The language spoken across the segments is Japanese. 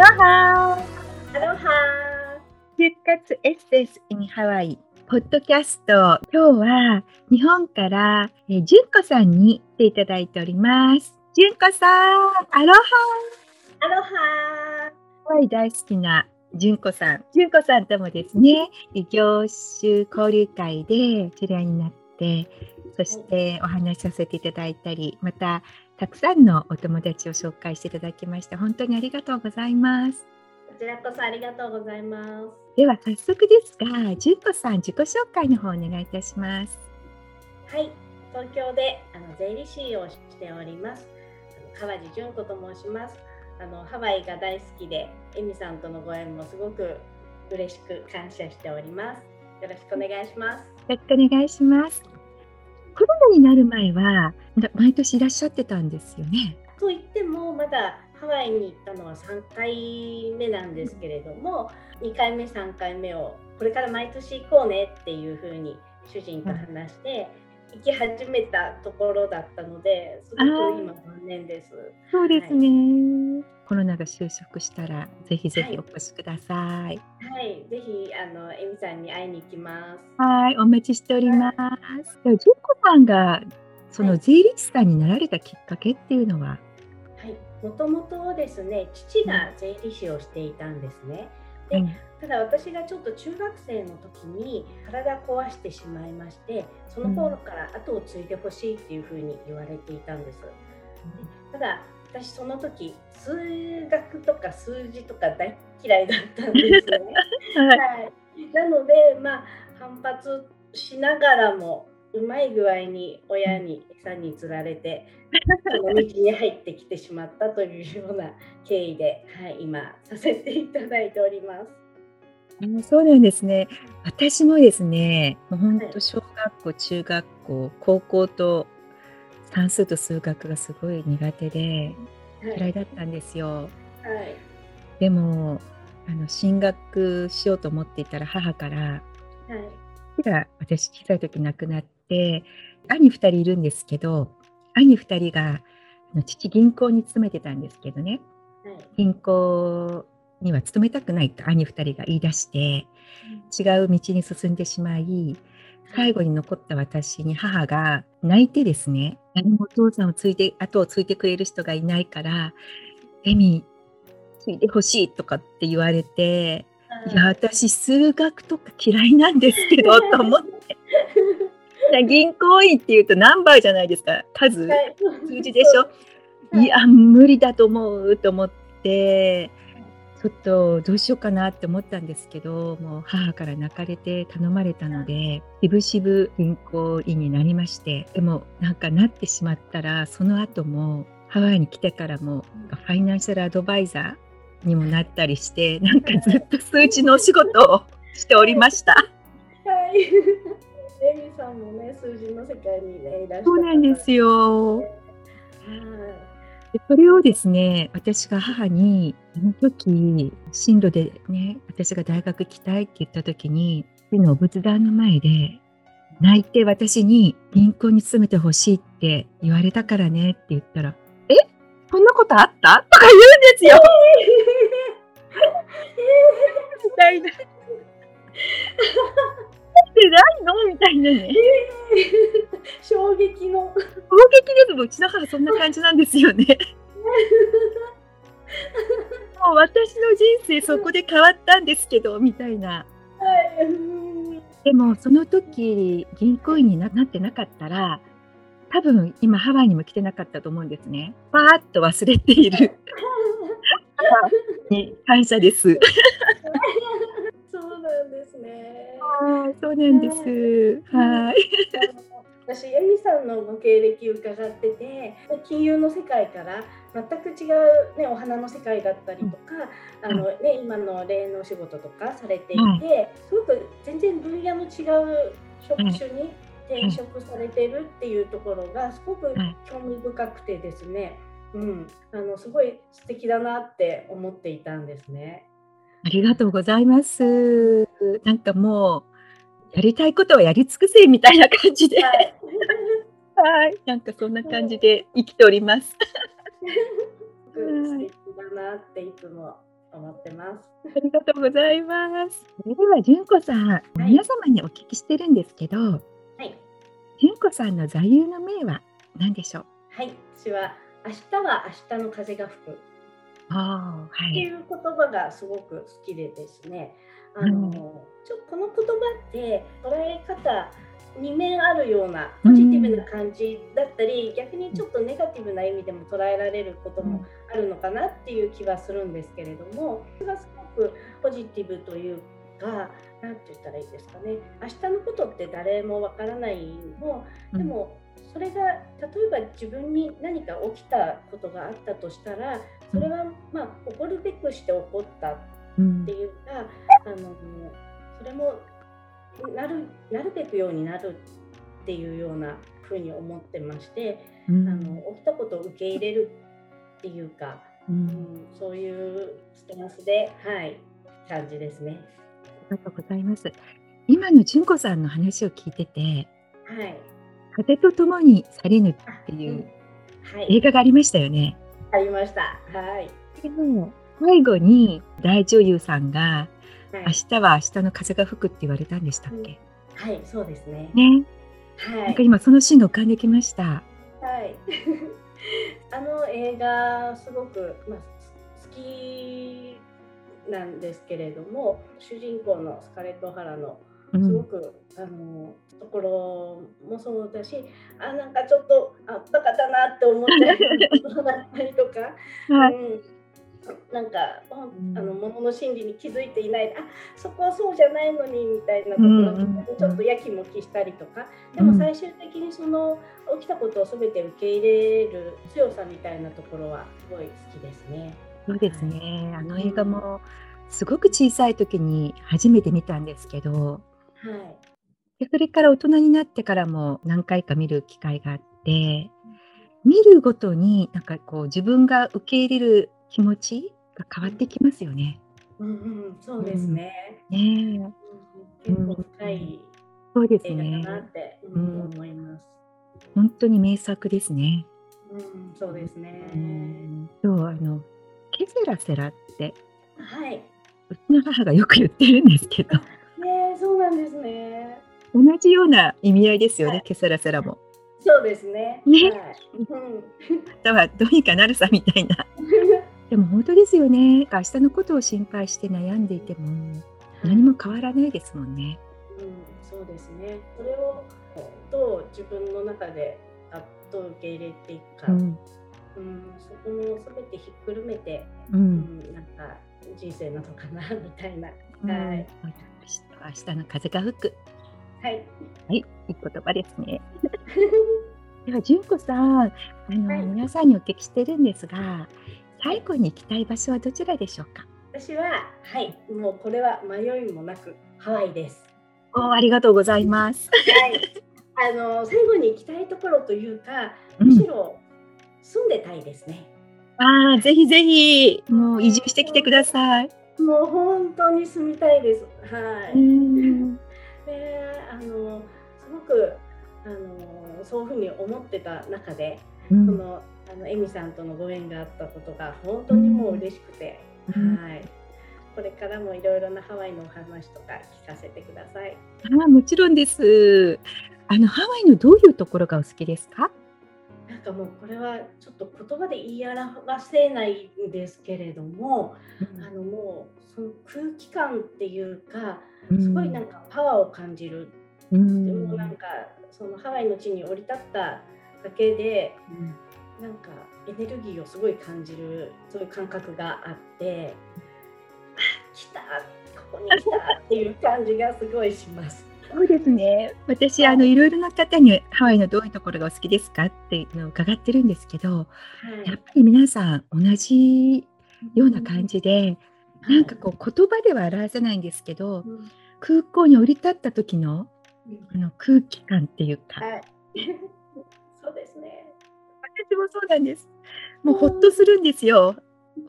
ロハアロハ就活エッセス in ハワイポッドキャスト今日は日本からえー純子さんに来ていただいております。純子さんアロハアロハハワイ大好きな純子さん。純子さんともですね業種交流会で知り合いになってそしてお話しさせていただいたりまたたくさんのお友達を紹介していただきまして本当にありがとうございますこちらこそありがとうございます。では早速ですが、純子さん自己紹介の方お願いいたします。はい、東京であの税理士をしております。川地純子と申します。あのハワイが大好きで、エミさんとのご縁もすごく嬉しく感謝しております。よろしくお願いします。よろしくお願いします。コロナになる前はだ毎年いらっしゃってたんですよね。と言ってもまだハワイに行ったのは3回目なんですけれども、2回目3回目をこれから毎年行こうねっていうふうに主人と話して、行き始めたところだったのですごく今残念です。そうですね。コロナが収束したらぜひぜひお越しください。はい、ぜひあのエミさんに会いに行きます。はい、お待ちしております。では純子さんがその税理士さんになられたきっかけっていうのは、はい、もともとですね、父が税理士をしていたんですね。でうん。ただ私がちょっと中学生の時に体壊してしまいましてその頃から後を継いでほしいっていうふうに言われていたんです。ただ私その時数学とか数字とか大嫌いだったんですよね。はい、はい、なのでまあ反発しながらもうまい具合に親に餌に釣られて その道に入ってきてしまったというような経緯で、はい、今させていただいております。あのそうなんですね。私もですね、もう本当小学校、中学校、高校と算数と数学がすごい苦手ではい嫌いだったんですよ。はいでもあの進学しようと思っていたら母からはい父が私小さい時亡くなって兄2人いるんですけど兄2人が父銀行に勤めてたんですけどね。はい。銀行には勤めたくないと兄2人が言い出して違う道に進んでしまい最後に残った私に母が泣いてですね誰もお父さんを継いで後を継いでくれる人がいないからエミ継いでほしいとかって言われていや私数学とか嫌いなんですけどと思って いや銀行員っていうとナンバーじゃないですか。数はい。数字でしょ？い。や無理だと思うと思ってちょっとどうしようかなって思ったんですけどもう母から泣かれて頼まれたのでしぶしぶ銀行員になりましてでもなんかなってしまったらその後もハワイに来てからもファイナンシャルアドバイザーにもなったりしてなんかずっと数字のお仕事をしておりました。はい。エミさんもね、数字の世界にね、いらっしゃそうなんですよ。はい。でそれをですね、私が母に、あの時、進路でね、私が大学行きたいって言った時に、父のお仏壇の前で、泣いて私に銀行に勤めてほしいって言われたからねって言ったら、え？そんなことあった？とか言うんですよみたいな。てないのみたいなね。衝撃の。衝撃ですも。うちの母そんな感じなんですよね。もう私の人生そこで変わったんですけど、みたいな。はい。でもその時銀行員にななってなかったら、多分今ハワイにも来てなかったと思うんですね。パーッと忘れているに感謝です。そうなんですね。はい、そうなんです。はい。私、エミさんのご経歴伺ってて、金融の世界から全く違う、ね、お花の世界だったりとか、あのね、今の霊のお仕事とかされていて、はすごく全然分野の違う職種に転職されてるっていうところがすごくはい興味深くてですね、うん、あのすごい素敵だなって思っていたんですね。ありがとうございます。なんかもう、やりたいことはやり尽くせみたいな感じで、はいはい、なんかそんな感じで生きております。素敵だなっていつも思ってます。ありがとうございます。それでは純子さん、皆様にお聞きしてるんですけど、はい、純子さんの座右の銘は何でしょう？はい、私は明日は明日の風が吹くああ、はっていい。う言葉がすごく好きでですね。あの、うんちょこの言葉って捉え方二面あるようなポジティブな感じだったり、逆にちょっとネガティブな意味でも捉えられることもあるのかなっていう気はするんですけれども、それがすごくポジティブというか、なんて言ったらいいですかね。明日のことって誰もわからないの、でもそれが例えば自分に何か起きたことがあったとしたら、それはまあ起こるべくして起こったうんっていうか、あのそれもなるなるべくようになるっていうようなふうに思ってまして、うんあの起きたことを受け入れるっていうか、ううんん、そういうスタンスで、はい、感じですね。ありがとうございます。今の純子さんの話を聞いてて、はい。風と共に去れぬあっていう映はい、画がありましたよね。ありました。はい。でも最後に大女優さんがはい明日は明日の風が吹くって言われたんでしたっけ、はい、そうですね。ね、はいなんか。今そのシーンが浮かんできました。はい。あの映画すごく、まあ、す好きなんですけれども主人公のスカレット・オハラのうん、すごく、あのところもそうだしあなんかちょっとあバカだなって思っちゃうだったりとか、はい、うん、なんかあの物の心理に気づいていない。あそこはそうじゃないのにみたいなところちょっとやきもきしたりとか、でも最終的にその起きたことを全て受け入れる強さみたいなところはすごい好きですね。そうですね。あの映画もすごく小さい時に初めて見たんですけど、はい、でそれから大人になってからも何回か見る機会があって、見るごとになんかこう自分が受け入れる気持ちが変わってきますよね。うんうん、そうですね。ねえ、うん結構深いそうですね。だなって、ううんん思います。本当に名作ですね。うん、そうですね。うんそうあのケセラセラってはい。うちの母がよく言ってるんですけど、ね、そうなんですね。同じような意味合いですよね。はいケセラセラも。そうですね。ねはい。うん。だからどうにかなるさみたいな。でも本当ですよね。明日のことを心配して悩んでいても何も変わらないですもんね。うん、そうですね。それをどう自分の中であどう受け入れていくか、ううん、ん、そこもすべてひっくるめて、う、うんん、なんか人生なのかなみたいな。うんはい。明日の風が吹く。はい。はい、いい言葉ですね。では純子さん、あの、はい皆さんにお聞きしてるんですが、最後に行きたい場所はどちらでしょうか？私ははい、もうこれは迷いもなくハワイです。おありがとうございます。はい。あの最後に行きたいところというか、うんむしろ住んでたいですね。ああ、ぜひぜひ、もう移住してきてください。もう本当に住みたいです。はうい。ん、で、あのすごくあのそういうふうに思ってた中で、うんそのあのエミさんとのご縁があったことが本当にもう嬉しくて、うんはい。これからもいろいろなハワイのお話とか聞かせてください。ああ、もちろんです。あのハワイのどういうところがお好きですか？なんかもうこれはちょっと言葉で言い表せないんですけれども、あのもうその空気感っていうか、すごいなんかパワーを感じる。うん、でもなんかそのハワイの地に降り立っただけで、なんかエネルギーをすごい感じるそういう感覚があって、あ来たここに来たっていう感じがすごいします。そうですね。私、あのいろいろな方にハワイのどういうところがお好きですかっていうのを伺ってるんですけど、はいやっぱり皆さん同じような感じで、なんかこう言葉では表せないんですけど、うん空港に降り立った時のうんあの空気感っていうか、はい。そうですね。私もそうなんです。もうほっとするんですよ。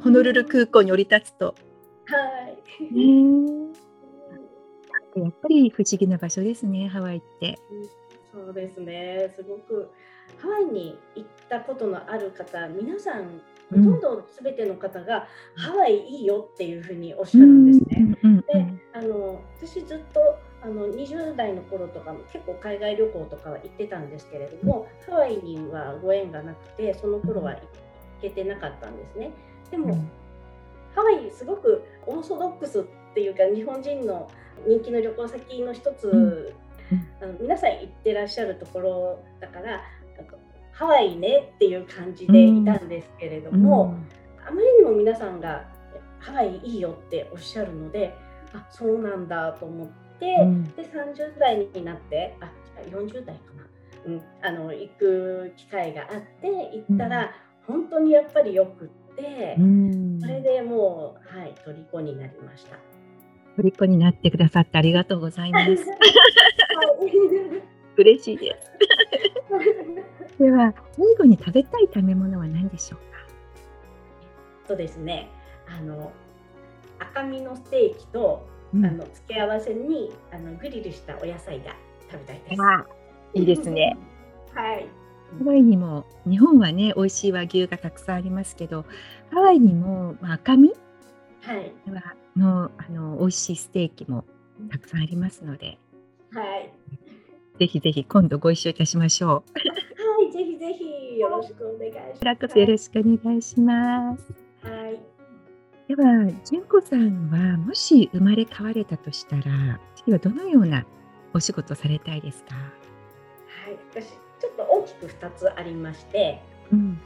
ホノルル空港に降り立つと。はい。ねえやっぱり不思議な場所ですね、ハワイって。そうですね。すごくハワイに行ったことのある方、皆さんほとんど全ての方がハワイいいよっていうふうにおっしゃるんですね。であの私ずっとあの20代の頃とかも結構海外旅行とかは行ってたんですけれども、ハワイにはご縁がなくてその頃は行けてなかったんですね。でも、ハワイすごくオーソドックスっていうか日本人の人気の旅行先の一つ、あの皆さん行ってらっしゃるところだからハワイねっていう感じでいたんですけれども、あまりにも皆さんがハワイいいよっておっしゃるのであそうなんだと思って、うん、で30代になってあ40代かな、うん、あの行く機会があって行ったら、本当にやっぱりよくって、うん、それでもうはい虜になりました。虜になってくださってありがとうございます。嬉しいです。では最後に食べたい食べ物は何でしょうか？そうですね。あの赤身のステーキと、うん、あの付け合わせにあのグリルしたお野菜が食べたいです。いいですね。はい。ハワイにも日本はね美味しい和牛がたくさんありますけどハワイにも、まあ、赤身はいのあの美味しいステーキもたくさんありますので、はい、ぜひぜひ今度ご一緒いたしましょう。はい、ぜひよろしくお願いします。よろしくお願いします。はい。では、純子さんはもし生まれ変われたとしたら、次はどのようなお仕事されたいですか？はい、私ちょっと大きく2つありまして、うん、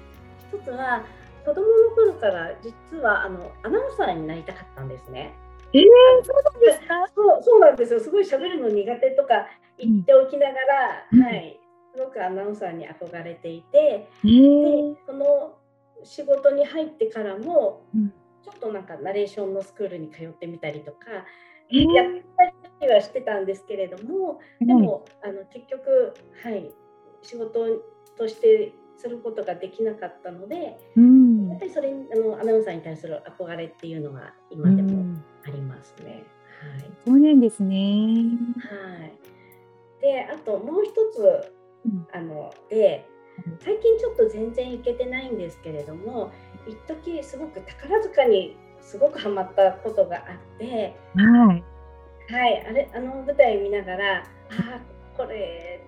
1つは子供の頃から実はあのアナウンサーになりたかったんですね。えー、そうなんですか？そうそうなんですよ。すごい喋るの苦手とか言っておきながら、うん、はい、すごくアナウンサーに憧れていて、えー、でこの仕事に入ってからも、うん、ちょっとなんかナレーションのスクールに通ってみたりとか、えー、やったりはしてたんですけれども、でも、あの結局はい仕事としてすることができなかったので、うん、やっぱりそれあのアナウンサーに対する憧れっていうのが今でもありますね。はい、そうなんですね。はい。で、あともう一つ、あので最近ちょっと全然行けてないんですけれども、一時すごく宝塚にすごくハマったことがあって、はい。はい、あれあの舞台見ながら、あこれ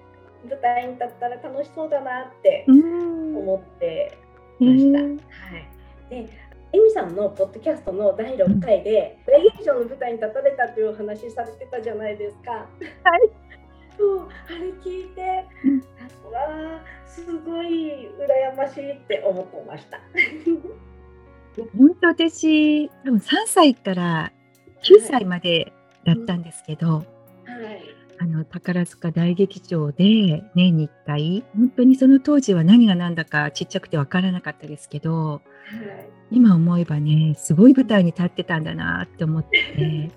舞台に立ったら楽しそうだなって思ってました。はい、でエミさんのポッドキャストの第6回で、プレイ現象の舞台に立たれたというお話されてたじゃないですか。はい。そうあれ聞いて、うん、わあすごい羨ましいって思ってました。本当私多分3歳から9歳までだったんですけど、はい、はいあの宝塚大劇場で年に1回本当にその当時は何が何だかちっちゃくて分からなかったですけど、はい、今思えばねすごい舞台に立ってたんだなって思って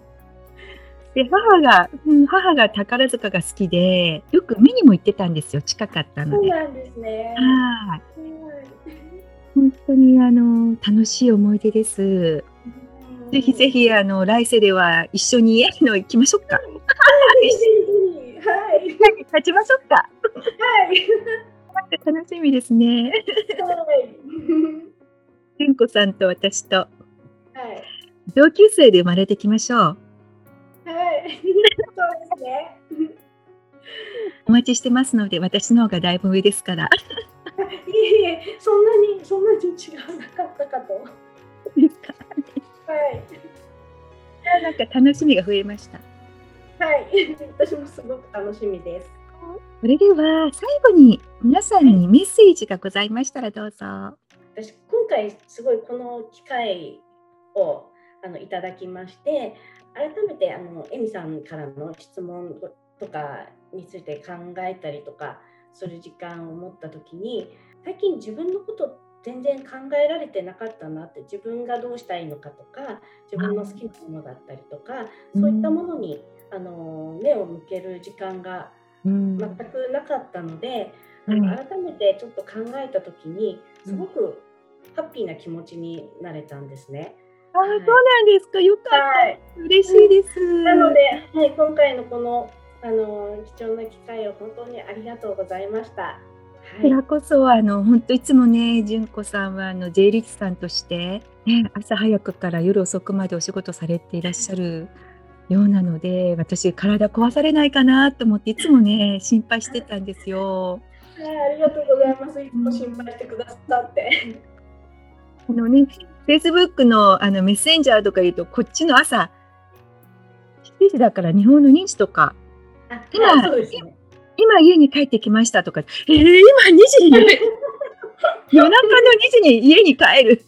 で母が、うん、母が宝塚が好きでよく見にも行ってたんですよ近かったので。そうなんですねはい本当にあの楽しい思い出です。ぜひぜひあの来世では一緒にの行きましょうか。はい。勝ちましょうか。はい。楽しみですね。はい。純子さんと私と、はい、同級生で生まれてきましょう。ね。お待ちしてますので、私の方がだいぶ上ですから。いえいえ、そんなに、そんなに違わなかったかと。はい。なんか楽しみが増えました。はい、私もすごく楽しみです。それでは最後に皆さんにメッセージがございましたらどうぞ。私今回すごいこの機会をあのいただきまして改めてあのエミさんからの質問とかについて考えたりとかする時間を持った時に最近自分のこと全然考えられてなかったなって自分がどうしたいのかとか自分の好きなものだったりとかそういったものにあの目を向ける時間が全くなかったので、うん、改めてちょっと考えた時にすごくハッピーな気持ちになれたんですね。い、そうなんですか。よかった。はい、嬉しいです。なので、はい、今回のこのあの貴重な機会を本当にありがとうございました。はこちらこそあの本当いつもね純子さんはあの税理士さんとして、ね、朝早くから夜遅くまでお仕事されていらっしゃるようなので私体壊されないかなと思っていつもね心配してたんですよ。ありがとうございます。いつも心配してくださって。あのね、フェイスブックのあのメッセンジャーとか言うと、こっちの朝7時だから日本の2時とか。今、ね、今家に帰ってきましたとか、えー、今2時に？夜中の2時に家に帰る。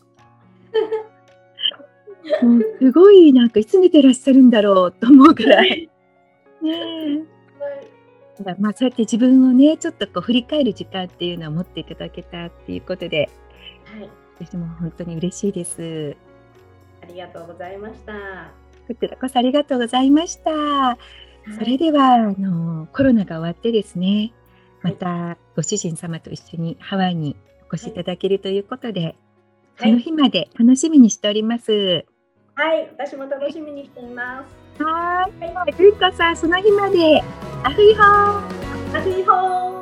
もうすごいなんかいつ寝てらっしゃるんだろうと思うくらい。ねまあそうやって自分をねちょっとこう振り返る時間っていうのを持っていただけたっていうことで、はい、私も本当に嬉しいです。ありがとうございました。こちらこそありがとうございました。それではあのコロナが終わってですねまたご主人様と一緒にハワイにお越しいただけるということで、はい、その日まで楽しみにしております。はい、私も楽しみにしています。はい、ゆりこさん、その日まで。アフイホー。アフイホー。